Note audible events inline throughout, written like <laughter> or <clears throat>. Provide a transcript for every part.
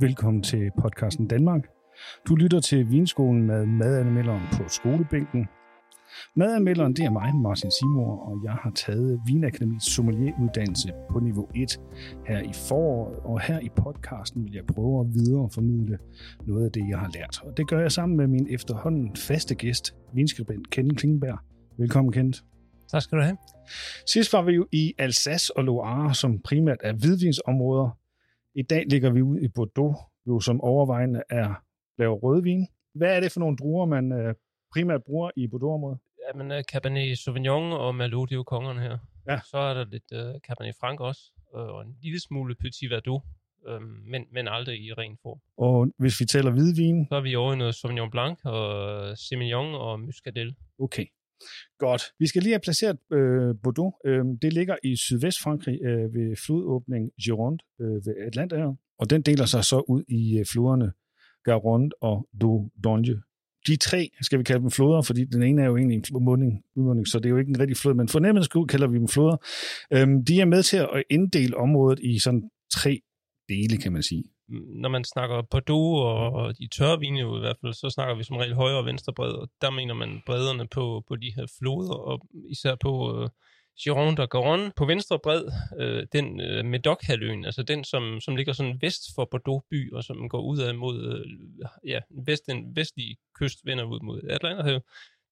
Velkommen til podcasten Danmark. Du lytter til Vinskolen med madanmelderen på skolebænken. Madanmelderen det er mig, Martin Simor, og jeg har taget Vinakademiets sommelieruddannelse på niveau 1 her i foråret, og her i podcasten vil jeg prøve at videreformidle noget af det, jeg har lært. Og det gør jeg sammen med min efterhånden faste gæst, vinskribent Kent Klingberg. Velkommen, Kent. Tak skal du have. Sidst var vi jo i Alsace og Loire, som primært er hvidvinsområder. I dag ligger vi ud i Bordeaux, jo som overvejende er laver rødvin. Hvad er det for nogle druer, man øh, primært bruger i Bordeaux-området? Jamen, uh, Cabernet Sauvignon og Merlot, det er jo kongerne her. Ja. Så er der lidt uh, Cabernet Franc også, og en lille smule Petit Verdot, uh, men, men aldrig i ren form. Og hvis vi tæller hvidvin? Så er vi over i noget Sauvignon Blanc og Semillon og Muscadel. Okay. Godt. Vi skal lige have placeret øh, Bordeaux. Øh, det ligger i sydvestfrankrig øh, ved flodåbning Gironde øh, ved Atlanterhavet, og den deler sig så ud i øh, floderne Garonne og Dordogne. De tre, skal vi kalde dem floder, fordi den ene er jo egentlig en udmunding, udmunding så det er jo ikke en rigtig flod, men fornemmelse kalder vi dem floder. Øhm, de er med til at inddele området i sådan tre dele, kan man sige. Når man snakker Bordeaux og de tørre vine i hvert fald, så snakker vi som regel højre og venstre bred, og der mener man bredderne på, på de her floder, og især på øh, Gironde og Garonne. På venstre bred, øh, den øh, Medoc-halvøen, altså den, som, som ligger sådan vest for Bordeaux by, og som går ud af mod, øh, ja, vest, den vestlige kyst vender ud mod Atlanterhavet.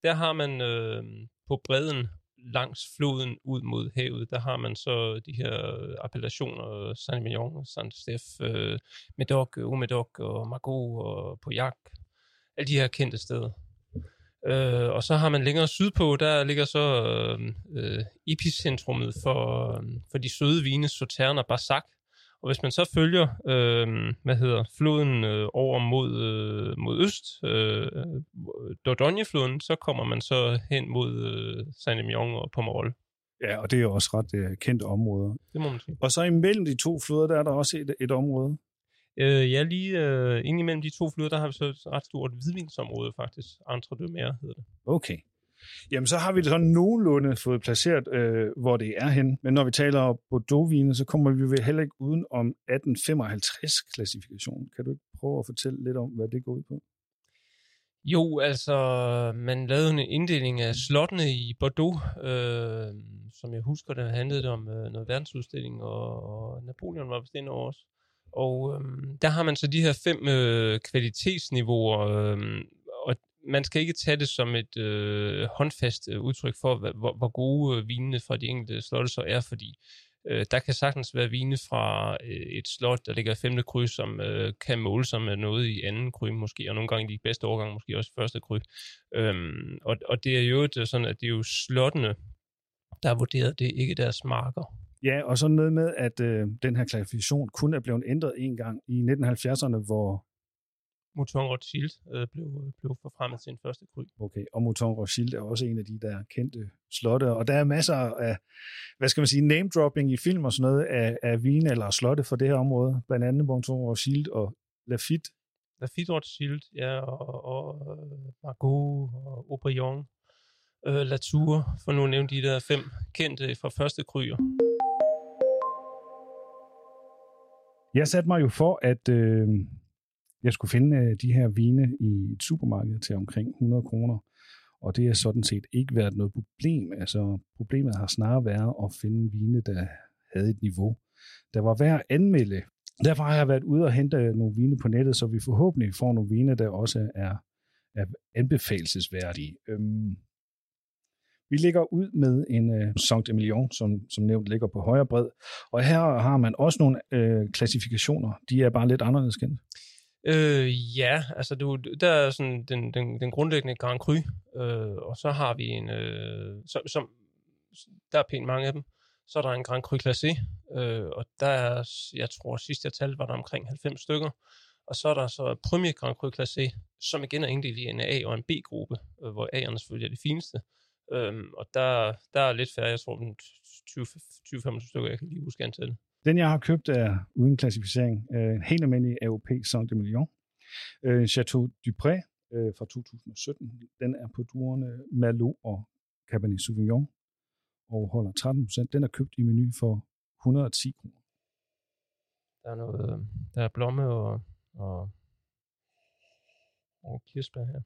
Der har man øh, på bredden langs floden ud mod havet, der har man så de her appellationer, saint Mignon, Saint-Steph, øh, Medoc, Umedoc og Margot og Pauillac, alle de her kendte steder. Øh, og så har man længere sydpå, der ligger så øh, øh epicentrummet for, øh, for de søde vine, Sauternes og Barsac. Og hvis man så følger øh, hvad hedder, floden øh, over mod, øh, mod øst, øh, Dordogne-floden, så kommer man så hen mod øh, Saint-Emilion og Pomerol. Ja, og det er også ret øh, kendte områder. Det må man sige. Og så imellem de to floder, der er der også et, et område. Øh, ja, lige øh, inde imellem de to floder, der har vi så et ret stort hvidvinsområde faktisk. Entre de Mer hedder det. Okay. Jamen, så har vi det sådan nogenlunde fået placeret, øh, hvor det er hen. Men når vi taler om Bordeaux-vine, så kommer vi vel heller ikke uden om 1855-klassifikationen. Kan du ikke prøve at fortælle lidt om, hvad det går ud på? Jo, altså, man lavede en inddeling af slottene i Bordeaux, øh, som jeg husker, der handlede om øh, noget verdensudstilling, og, og Napoleon var vist inde over os. Og øh, der har man så de her fem øh, kvalitetsniveauer, øh, man skal ikke tage det som et øh, håndfast øh, udtryk for, hvor, hvor gode øh, vinene fra de enkelte slotte så er, fordi øh, der kan sagtens være vine fra øh, et slot, der ligger i femte kryds, som øh, kan måle sig med noget i anden kry måske, og nogle gange i de bedste årgange måske også første kry. Øhm, og, og det er jo et, øh, sådan, at det er jo slottene, der har vurderet det, ikke deres marker. Ja, og så noget med, at øh, den her klassifikation kun er blevet ændret en gang i 1970'erne, hvor... Mouton Rothschild øh, blev, blev forfremmet til en første kry. Okay, og Mouton Rothschild er også en af de der kendte slotte, og der er masser af, hvad skal man sige, name-dropping i film og sådan noget af, af vine eller slotte for det her område, blandt andet Mouton Rothschild og Lafitte. Lafitte Rothschild, ja, og, og Margaux og Aubryon, øh, Latour, for nu at nævne de der fem kendte fra første kryer. Jeg satte mig jo for, at øh, jeg skulle finde øh, de her vine i et supermarked til omkring 100 kroner. Og det har sådan set ikke været noget problem. Altså, problemet har snarere været at finde vine, der havde et niveau, der var værd at anmelde. Derfor har jeg været ude og hente øh, nogle vine på nettet, så vi forhåbentlig får nogle vine, der også er, er anbefalesværdige. Øhm, vi ligger ud med en øh, Saint-Emilion, som, som nævnt ligger på højre bred. Og her har man også nogle øh, klassifikationer. De er bare lidt anderledes kendt. Øh, ja, altså du, der er sådan den, den, den grundlæggende Grand Cru, øh, og så har vi en, øh, som, som, der er pænt mange af dem. Så er der en Grand Cru Classé, øh, og der er, jeg tror sidst jeg talte, var der omkring 90 stykker. Og så er der så Premier Grand Cru Classé, som igen er inddelt i en A- og en B-gruppe, øh, hvor A'erne selvfølgelig er de fineste. Øhm, og der, der er lidt færre, jeg tror, 20-25 stykker, jeg kan lige huske antallet. Den, jeg har købt, er uden klassificering. Øh, en helt almindelig AOP Saint-Emilion. Øh, Chateau Dupré øh, fra 2017. Den er på duerne Merlot og Cabernet Sauvignon og holder 13 procent. Den er købt i menu for 110 kroner. Der er noget, øh, der er blomme og, og, og kirsebær her.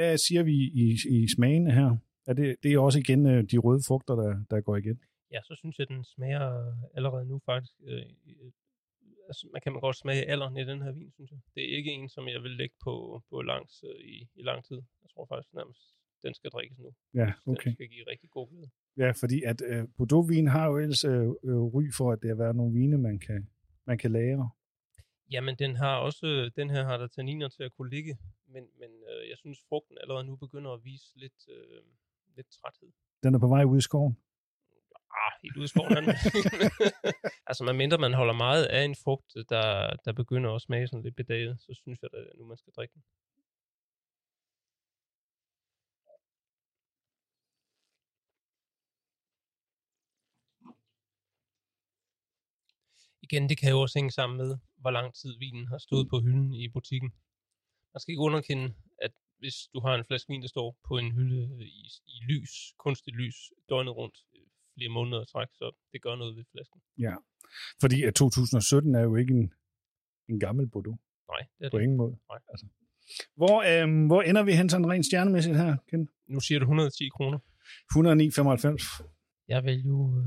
Hvad siger vi i, i smagene her? Er det, det er også igen øh, de røde frugter, der, der går igen. Ja, så synes jeg, den smager allerede nu faktisk. Øh, øh, altså, man kan man godt smage alderen i den her vin, synes jeg. Det er ikke en, som jeg vil lægge på, på langs øh, i, i lang tid. Jeg tror faktisk nærmest, den skal drikkes nu. Ja, okay. Den skal give rigtig god glæde. Ja, fordi at øh, Bordeaux-vin har jo ellers øh, øh, ry for, at det har været nogle vine, man kan, man kan lære. Jamen, den har også, den her har der tanniner til at kunne ligge, men, men øh, jeg synes, frugten allerede nu begynder at vise lidt, øh, lidt træthed. Den er på vej ud i skoven. Ah, helt ude i skoven. <laughs> altså, man mindre man holder meget af en frugt, der, der begynder at smage sådan lidt bedaget, så synes jeg, at nu man skal drikke den. Igen, det kan jo også hænge sammen med, hvor lang tid vinen har stået på hylden i butikken. Man skal ikke underkende, at hvis du har en flaske vin, der står på en hylde i, i lys, kunstigt lys, døgnet rundt, øh, flere måneder træk, så det gør noget ved flasken. Ja, fordi at 2017 er jo ikke en, en gammel Bordeaux. Nej, det er På det. ingen måde. Nej. Altså. Hvor, øhm, hvor ender vi hen sådan rent stjernemæssigt her, Ken? Nu siger du 110 kroner. 109,95. Jeg vil jo, øh,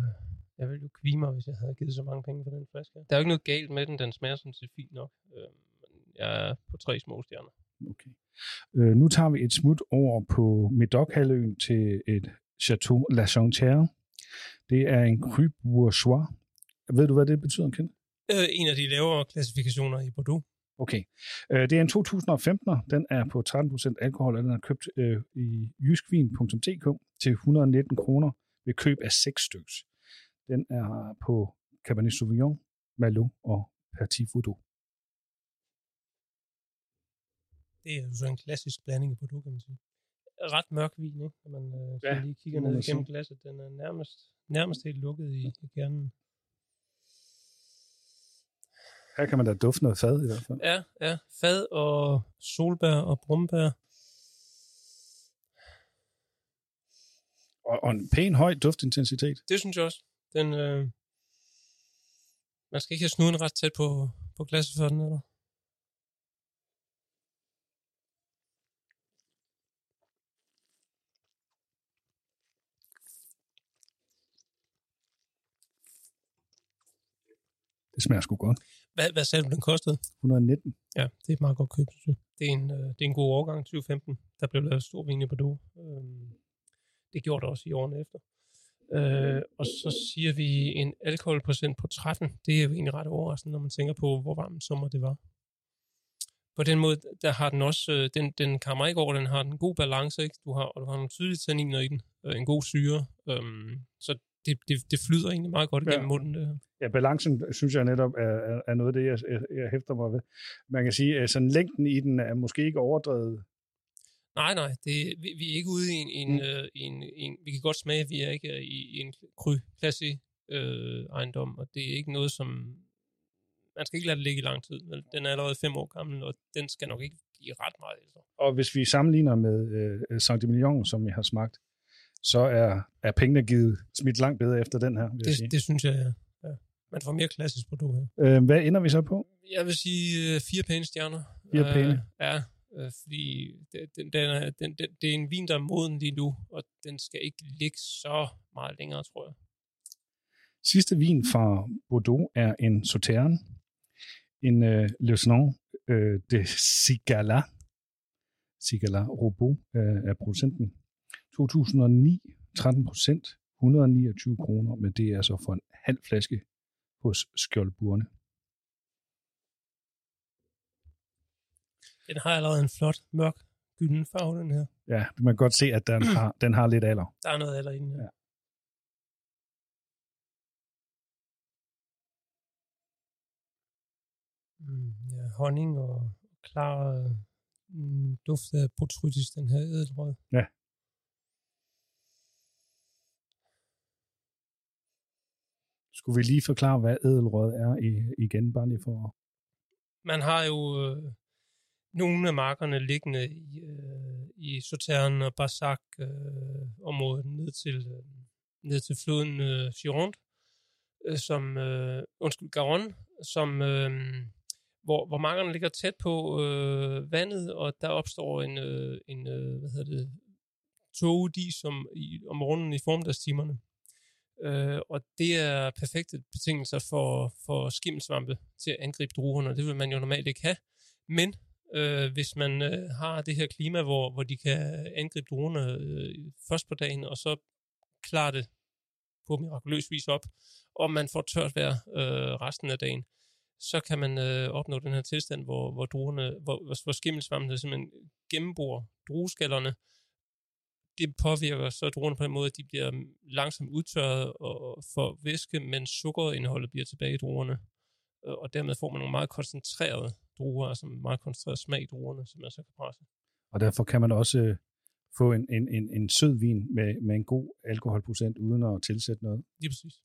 jeg vil jo kvige mig, hvis jeg havde givet så mange penge for den flaske. Der er jo ikke noget galt med den, den smager sådan set fint nok. Øh, men jeg er på tre små stjerner. Okay. Øh, nu tager vi et smut over på Médoc-halvøen til et Chateau La Chantière. Det er en Cru Bourgeois. Ved du, hvad det betyder, Ken? Øh, en af de lavere klassifikationer i Bordeaux. Okay. Øh, det er en 2015'er. Den er på 13% alkohol, og den er købt øh, i jyskvin.dk til 119 kroner ved køb af 6 styks. Den er på Cabernet Sauvignon, Malo og Petit Verdot. Det er jo så en klassisk blanding i Bordeaux, kan man sige. Ret mørk vin, ikke? Når man øh, Ja, lige kigger ned igennem glasset. Den er nærmest, nærmest helt lukket i, i kernen. Her kan man da dufte noget fad i hvert fald. Ja, ja. Fad og solbær og brumbær. Og, og en pæn høj duftintensitet. Det synes jeg også. Den, øh, man skal ikke have snuden ret tæt på, på glasset, før den er Det smager sgu godt. Hvad, hvad sagde du, den kostede? 119. Ja, det er et meget godt køb, synes jeg. Det er en, øh, det er en god årgang, 2015. Der blev lavet stor vin i Bordeaux. Øhm, det gjorde det også i årene efter. Øh, og så siger vi en alkoholprocent på 13. Det er jo egentlig ret overraskende, når man tænker på, hvor varm sommer det var. På den måde, der har den også, øh, den, den kammer ikke over, den har en god balance, ikke? Du har, og du har nogle tydelige tanniner i den, øh, en god syre. Øhm, så det, det, det flyder egentlig meget godt igennem Ja. munden. Det her. Ja, balancen synes jeg netop er, er, er noget af det, jeg, jeg, jeg hæfter mig ved. Man kan sige, at sådan længden i den er måske ikke overdrevet. Nej, nej, det, vi, vi er ikke ude i en, en, Mm. øh, en, en, vi kan godt smage, at vi er ikke i, i en kry klassisk øh, ejendom, og det er ikke noget, som, man skal ikke lade det ligge i lang tid. Den er allerede fem år gammel, og den skal nok ikke blive ret meget ældre. Og hvis vi sammenligner med øh, Saint-Emilion, som jeg har smagt, så er, er pengene givet smidt langt bedre efter den her, vil jeg sige. Det, det synes jeg, ja. ja. Man får mere klassisk produkt her. Øh, hvad ender vi så på? Jeg vil sige øh, fire pæne stjerner. Fire pæne? Øh, ja, øh, fordi det, den, den er, den, den, det er en vin, der er moden lige nu, og den skal ikke ligge så meget længere, tror jeg. Sidste vin fra Bordeaux er en Sauterne, en øh, Le Snon øh, de Cigala, Cigala Robot øh, er producenten. 2009, 13 procent, 129 kroner, men det er så for en halv flaske hos Skjoldburne. Den har allerede en flot, mørk, gylden farve, den her. Ja, man kan godt se, at den har, <clears throat> den har lidt alder. Der er noget alder i den. Ja. Ja. Mm, ja, honning og klar mm, duft af botrytis, den her ædelrød. Ja. Skulle vi lige forklare, hvad ædelrød er i, igen, bare lige for... Man har jo øh, nogle af markerne liggende i, øh, i Sauternes og Barsac øh, ned til, øh, ned til floden øh, Gironde, øh, som, øh, undskyld, Garonne, som, øh, hvor, hvor markerne ligger tæt på øh, vandet, og der opstår en, øh, en øh, hvad hedder det, togedis som i, om morgenen i formiddagstimerne. Øh, og det er perfekte betingelser for, for skimmelsvampe til at angribe druerne, og det vil man jo normalt ikke have. Men øh, hvis man øh, har det her klima, hvor, hvor de kan angribe druerne øh, først på dagen, og så klarer det på mirakuløs vis op, og man får tørt vejr øh, resten af dagen, så kan man øh, opnå den her tilstand, hvor, hvor, druerne, hvor, hvor skimmelsvampene simpelthen gennembor drueskallerne, det påvirker så druerne på den måde, at de bliver langsomt udtørret og får væske, men sukkerindholdet bliver tilbage i druerne. Og dermed får man nogle meget koncentrerede druer, altså meget koncentreret smag i druerne, som man så kan presse. Og derfor kan man også øh, få en, en, en, en sød vin med, med en god alkoholprocent, uden at tilsætte noget. Lige præcis.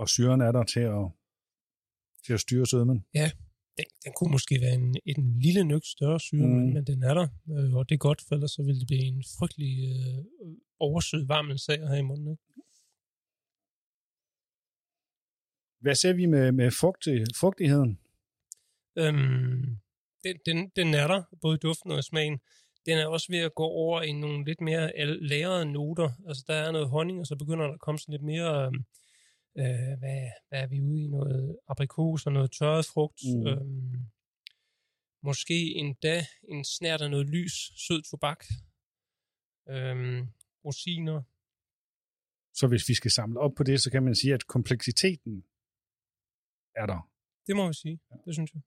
Og syren er der til at, til at styre sødmen. Ja, den, den kunne måske være en, en lille nøk større syre, mm. men, men den er der, øh, og det er godt, for ellers så vil det blive en frygtelig øh, oversød varm sag her i munden. Ikke? Hvad ser vi med, med fugtig, fugtigheden? Øhm, den, den, den er der, både duften og smagen. Den er også ved at gå over i nogle lidt mere lærede noter. Altså der er noget honning, og så begynder der at komme sådan lidt mere... Øh, øh, hvad, hvad er vi ude i? Noget aprikos og noget tørret frugt. Mm. Øhm, måske endda en snært af noget lys, sød tobak. Øhm, rosiner. Så hvis vi skal samle op på det, så kan man sige, at kompleksiteten er der. Det må vi sige. Ja. Det synes jeg.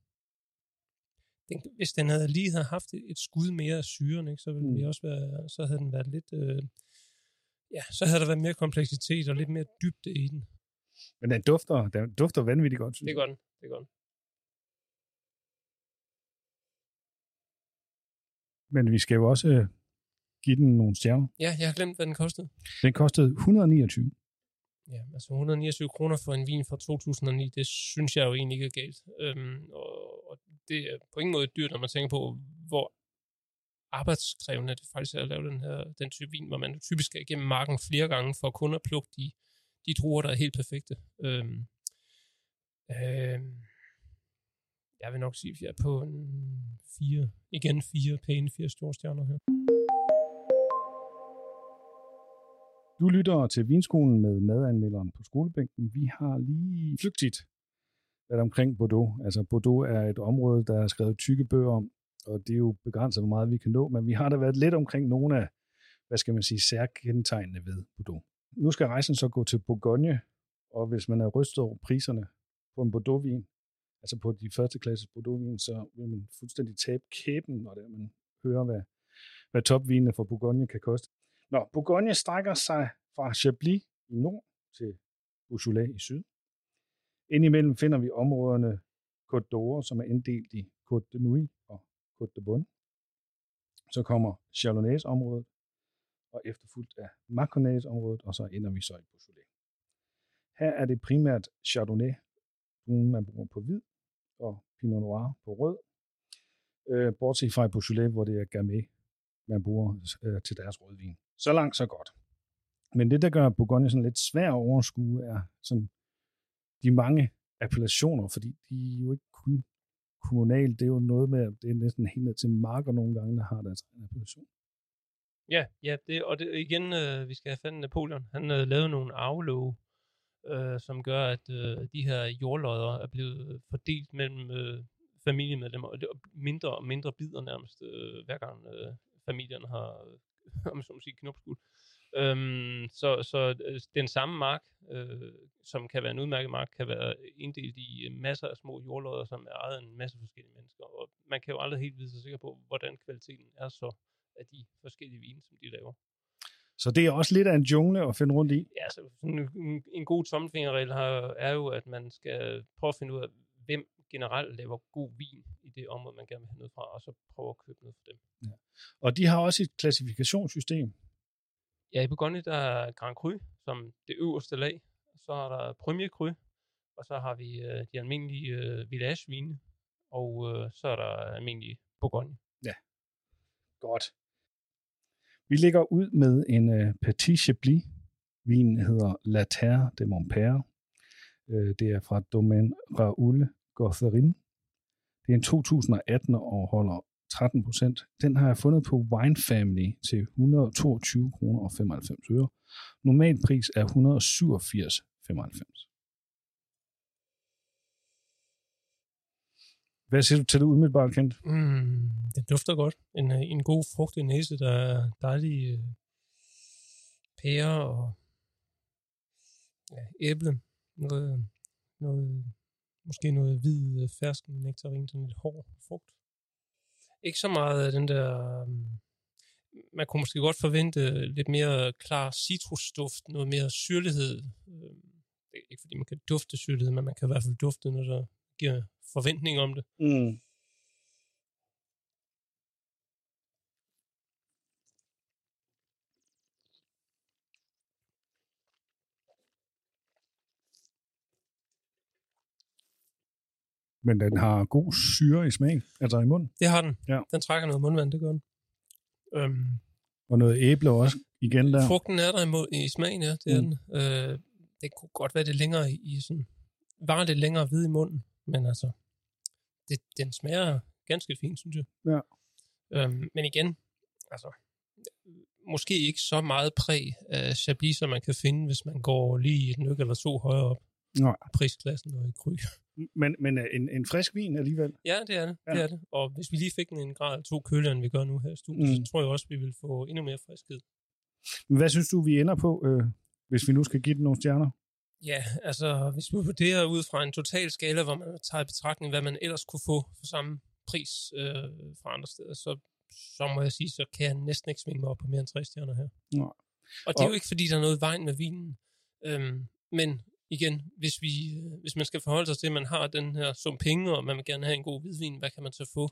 Den, hvis den havde lige havde haft et, et skud mere af syren, ikke, så ville mm. vi også være, så havde den været lidt, øh, ja, så havde der været mere kompleksitet og lidt mere dybde i den. Men den dufter, den dufter vanvittigt godt, synes Det gør den. Det gør den. Men vi skal jo også øh, give den nogle stjerner. Ja, jeg har glemt, hvad den kostede. Den kostede 129. Ja, altså 129 kroner for en vin fra 2009, det synes jeg jo egentlig ikke er galt. Øhm, og, og det er på ingen måde dyrt, når man tænker på, hvor arbejdskrævende det faktisk er at lave den her den type vin, hvor man typisk skal igennem marken flere gange for kun at plukke de de druer, der er helt perfekte. Øhm, øhm, jeg vil nok sige, at jeg er på en fire, igen fire pæne, fire store stjerner her. Du lytter til Vinskolen med madanmelderen på skolebænken. Vi har lige flygtigt været omkring Bordeaux. Altså Bordeaux er et område, der er skrevet tykke bøger om, og det er jo begrænset, hvor meget vi kan nå, men vi har da været lidt omkring nogle af, hvad skal man sige, særkendetegnene ved Bordeaux. Nu skal rejsen så gå til Bourgogne, og hvis man er rystet over priserne på en Bordeaux-vin, altså på de første klasses Bordeaux-vin, så vil man fuldstændig tabe kæben, når det er, man hører, hvad, hvad topvinene fra Bourgogne kan koste. Nå, Bourgogne strækker sig fra Chablis i nord til Beaujolais i syd. Indimellem finder vi områderne Côte d'Or, som er inddelt i Côte de Nuit og Côte de Bonne. Så kommer Chardonnays-området, og efterfulgt af Mâconnais-området, og så ender vi så i Beaujolais. Her er det primært Chardonnay, man bruger på hvid, og Pinot Noir på rød, øh, bortset fra i Beaujolais, hvor det er Gamay, man bruger øh, til deres rødvin. Så langt, så godt. Men det, der gør Bourgogne sådan lidt svær at overskue, er sådan de mange appellationer, fordi de er jo ikke kun kommunalt, det er jo noget med, at det er næsten helt ned til marker nogle gange, der har deres appellation. Ja, ja det, og det, igen, øh, vi skal have fat Napoleon. Han øh, lavede nogle arvelove, øh, som gør, at øh, de her jordlodder er blevet øh, fordelt mellem øh, familiemedlemmer, og det, mindre og mindre bidder nærmest, øh, hver gang øh, familien har, <laughs> om så må sige, knopskud. Øhm, så så øh, den samme mark, øh, som kan være en udmærket mark, kan være inddelt i øh, masser af små jordlodder, som er ejet af en masse forskellige mennesker. Og man kan jo aldrig helt vide sig sikker på, hvordan kvaliteten er så af de forskellige vine, som de laver. Så det er også lidt af en jungle at finde rundt i? Ja, så sådan en, en god tommelfingerregel er jo, at man skal prøve at finde ud af, hvem generelt laver god vin i det område, man gerne vil have noget fra, og så prøve at købe noget for dem. Og de har også et klassifikationssystem. Ja, i Bourgogne, der er Grand Cru som det øverste lag. Så er der Premier Cru, og så har vi øh, de almindelige øh, village-vine, og øh, så er der almindelige Bourgogne. Godt. Vi ligger ud med en uh, Petit Chablis. Vinen hedder La Terre de Montpère. Uh, øh, det er fra Domaine Raoul Gotherin. Det er en 2018 og holder 13 procent. Den har jeg fundet på Wine Family til 122 kroner og 95 øre. Normal pris er 187,95. Hvad siger du til det umiddelbart, Kent? Mm, det dufter godt. En, øh, en god frugtig næse, der er dejlig øh, pære og ja, æble. Noget, noget, måske noget hvid øh, fersken nektarin, sådan lidt hård frugt. Ikke så meget af den der... Øh, man kunne måske godt forvente øh, lidt mere klar citrusduft, noget mere syrlighed. Øh, det er ikke fordi man kan dufte syrlighed, men man kan i hvert fald dufte, når der giver forventning om det. Mm. Men den har god syre i smag, altså i munden. Det har den. Ja. Den trækker noget mundvand, det gør den. Øhm, Og noget æble også igen der. frugten er der i, i smagen, ja, det er Mm. den. Øh, det kunne godt være det længere i, i sådan, var lidt længere hvid i munden, men altså, det, den smager ganske fint, synes jeg. Ja. Øhm, men igen, altså, måske ikke så meget præg af Chablis, som man kan finde, hvis man går lige et nyk eller to højere op Nej. prisklassen og i kry. Men, men øh, en, en frisk vin alligevel. Ja, det er det. Ja. det er det. Og hvis vi lige fik den en grad eller to køligere, end vi gør nu her i studiet, mm. så tror jeg også, vi vil få endnu mere friskhed. Men hvad synes du, vi ender på, øh, hvis vi nu skal give den nogle stjerner? Ja, altså hvis vi vurderer ud fra en total skala, hvor man tager i betragtning, hvad man ellers kunne få for samme pris øh, fra andre steder, så, så må jeg sige, så kan jeg næsten ikke svinge mig op på mere end tre stjerner her. Nej. Og det er Og- jo ikke, fordi der er noget vejen med vinen. Øhm, men igen, hvis, vi, øh, hvis man skal forholde sig til, at man har den her sum penge, og man vil gerne have en god hvidvin, hvad kan man så få?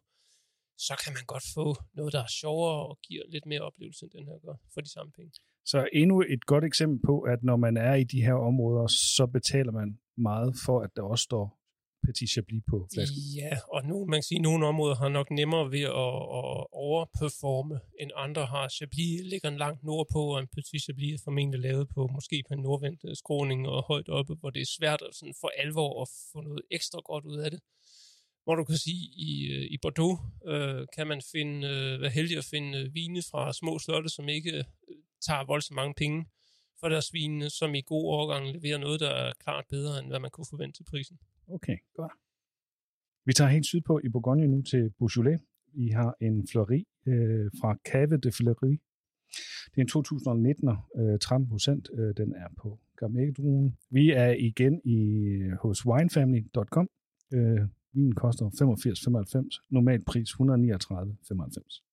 Så kan man godt få noget, der er sjovere og giver lidt mere oplevelse, end den her gør, for de samme penge. Så endnu et godt eksempel på, at når man er i de her områder, så betaler man meget for, at der også står Petit Chablis på flasken. Ja, og nu man kan sige, at nogle områder har nok nemmere ved at, at overperforme, end andre har. Chablis ligger langt nordpå, og en Petit Chablis er formentlig lavet på måske på en nordvendt skråning og højt oppe, hvor det er svært at sådan for alvor at få noget ekstra godt ud af det. Hvor du kan sige, i, øh, i Bordeaux øh, kan man finde, øh, være heldig at finde øh, vine fra små slotte, som ikke øh, tager voldsomt mange penge for deres vine, som i god overgang leverer noget, der er klart bedre, end hvad man kunne forvente til prisen. Okay, godt. Vi tager helt sydpå i Bourgogne nu til Beaujolais. Vi har en flori øh, fra Cave de Fleury. Det er en 2019, øh, 13 procent. Øh, den er på Gamay-druen. Vi er igen i, hos winefamily.com. Øh, vinen koster 85,95. Normal pris 139,95.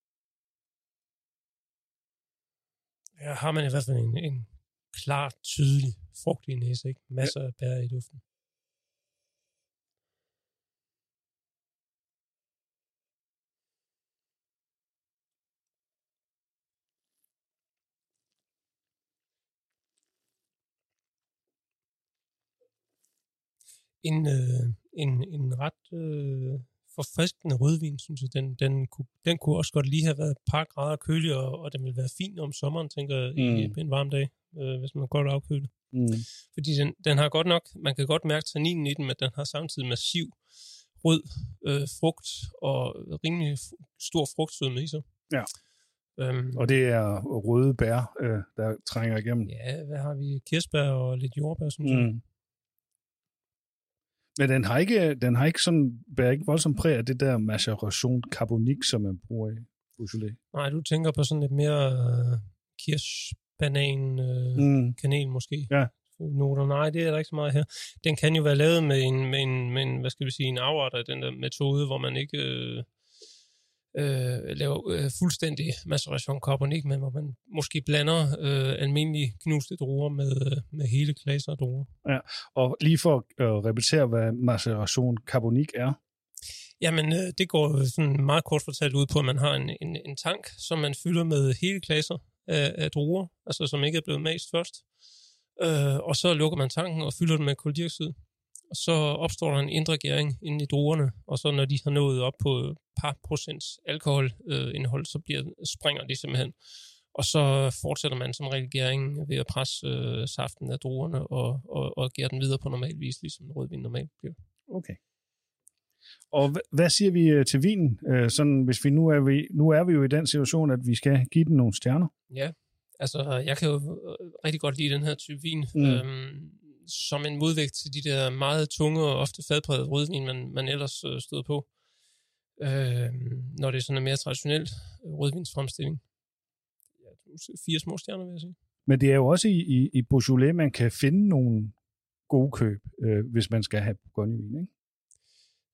Her har man i hvert fald en, en klar, tydelig frugtig næse, ikke? Masser af bær i duften. En, øh, en, en ret øh, forfriskende rødvin, synes jeg. Den, den, kunne, den kunne også godt lige have været et par grader køligere, og, og den ville være fin om sommeren, tænker jeg, i, Mm. på en varm dag, øh, hvis man godt afkøle. Mm. Fordi den, den har godt nok, man kan godt mærke tanninen i den, men den har samtidig massiv rød øh, frugt og rimelig stor frugtsødme i sig. Ja. Øhm, Og det er røde bær, øh, der trænger igennem. ja, hvad har vi? Kirsebær og lidt jordbær, synes jeg. Men den har ikke, den har ikke sådan, bærer ikke voldsomt præg af det der maceration carbonique, som man bruger i Beaujolais. Nej, du tænker på sådan lidt mere øh, kirsch, banan, øh, Mm. kanel måske. Ja. Noter. Nej, det er der ikke så meget her. Den kan jo være lavet med en, med en, med en hvad skal vi sige, en afart af den der metode, hvor man ikke øh, øh, laver øh, fuldstændig maceration carbonik, men hvor man måske blander øh, almindelige knuste druer med, øh, med hele klasser af druer. Og lige for at øh, repetere, hvad maceration carbonique er. Jamen, øh, det går sådan meget kort fortalt ud på, at man har en, en, en tank, som man fylder med hele klasser af, af druer, altså som ikke er blevet mast først. Øh, og så lukker man tanken og fylder den med koldioxid. Og så opstår der en indre gæring inde i druerne, og så når de har nået op på par procents alkoholindhold, øh, så bliver, springer de simpelthen. Og så fortsætter man som regel gæringen ved at presse øh, saften af druerne og, og, og gære den videre på normal vis, ligesom rødvin normalt bliver. Okay. Og hvad siger vi øh, til vinen? Øh, sådan, hvis vi nu er vi nu er vi jo i den situation, at vi skal give den nogle stjerner. Ja, altså jeg kan jo øh, rigtig godt lide den her type vin. Mm. Øhm, som en modvægt til de der meget tunge og ofte fadprægede rødvin, man, man ellers øh, stod på, øh, når det er sådan en mere traditionel rødvinsfremstilling. Ja, fire små stjerner, vil jeg sige. Men det er jo også i, i, i Beaujolais, man kan finde nogle gode køb, øh, hvis man skal have Bourgogne-vin, ikke?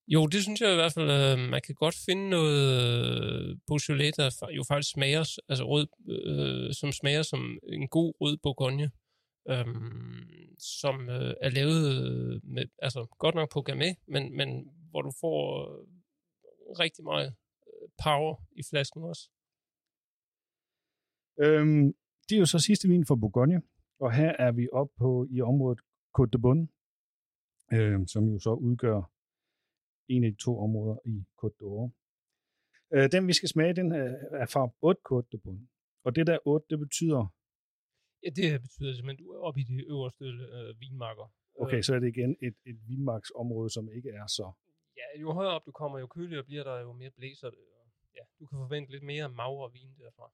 Jo, det synes jeg i hvert fald, øh, man kan godt finde noget øh, Beaujolais, der jo faktisk smager, altså rød, øh, som smager som en god rød Bourgogne, øhm, som øh, er lavet med, altså godt nok på Gamay, men, men hvor du får øh, rigtig meget øh, power i flasken også. Øhm, det er jo så sidste vin for Bourgogne, og her er vi oppe på i området Côte de Bonne, øh, som jo så udgør en af de to områder i Côte d'Or. Øh, den vi skal smage, den er fra 8 Côte de Bonne. Og det der 8, det betyder... Ja, det betyder simpelthen, du er oppe i de øverste øh, vinmarker. Okay, så er det igen et, et vinmarksområde, som ikke er så... Ja, jo højere op du kommer, jo køligere bliver der, jo mere blæser det. Ja, du kan forvente lidt mere magre vin derfra.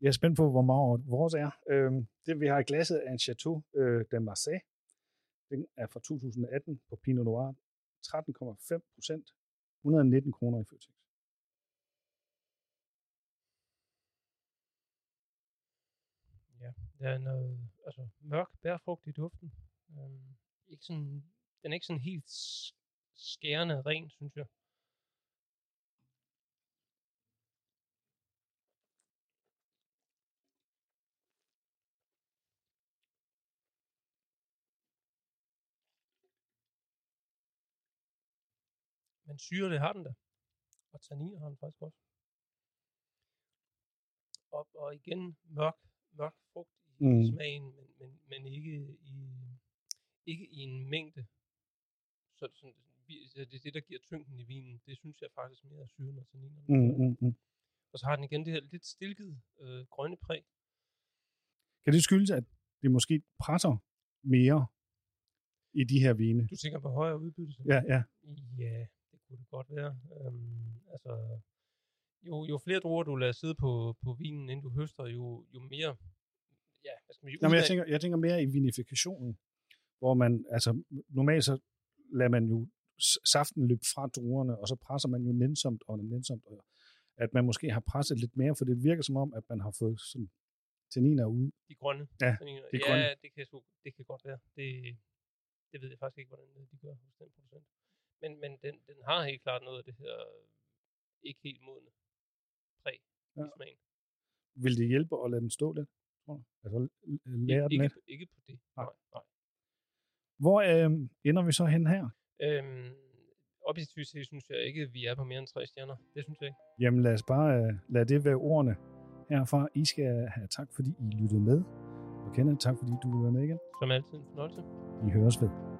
Jeg er spændt på, hvor meget vores er. Øhm, det vi har i glasset er en Chateau øh, de Marseille. Den er fra 2018 på Pinot Noir 13,5 procent, 119 kroner i Føtex. Ja, der er noget altså, mørk bærfrugt i duften. Øhm, ikke sådan, den er ikke sådan helt skærende ren, synes jeg. Men syre, det har den da. Og tannin har den faktisk også. Og, og igen mørk, mørk frugt i mm. smagen, men, men, men ikke i, ikke i en mængde. Så, sådan, det er det, der giver tyngden i vinen. Det synes jeg faktisk mere er syren og tannin. Mm, mm, mm. Og så har den igen det her lidt stilket øh, grønne præg. Kan det skyldes, at det måske presser mere i de her vine? Du tænker på højere udbytte? Ja, ja. Ja, kunne det godt være. Øhm, altså, jo, jo flere druer du lader sidde på, på vinen, inden du høster, jo, jo mere... Ja, hvad skal man sige? Jamen, jeg, tænker, jeg tænker mere i vinifikationen, hvor man, altså normalt så lader man jo saften løbe fra druerne, og så presser man jo nænsomt og nænsomt, og at man måske har presset lidt mere, for det virker som om, at man har fået sådan tanniner ud. De grønne ja, tanniner. De grønne. Ja, det kan, det kan godt være. Det, det ved jeg faktisk ikke, hvordan de gør hos den producent. Men, men den, den har helt klart noget af det her ikke helt modne præg ja. i smagen. Vil det hjælpe at lade den stå lidt? Altså lære ikke, lidt? Ikke på det, nej. nej. Hvor øh, ender vi så hen her? Øhm, objektivt synes jeg ikke, at vi er på mere end tre stjerner. Det synes jeg ikke. Jamen lad os bare øh, lade det være ordene herfra. I skal have tak, fordi I lyttede med. Og Kenneth, tak fordi du være med igen. Som altid en fornøjelse. Vi høres ved.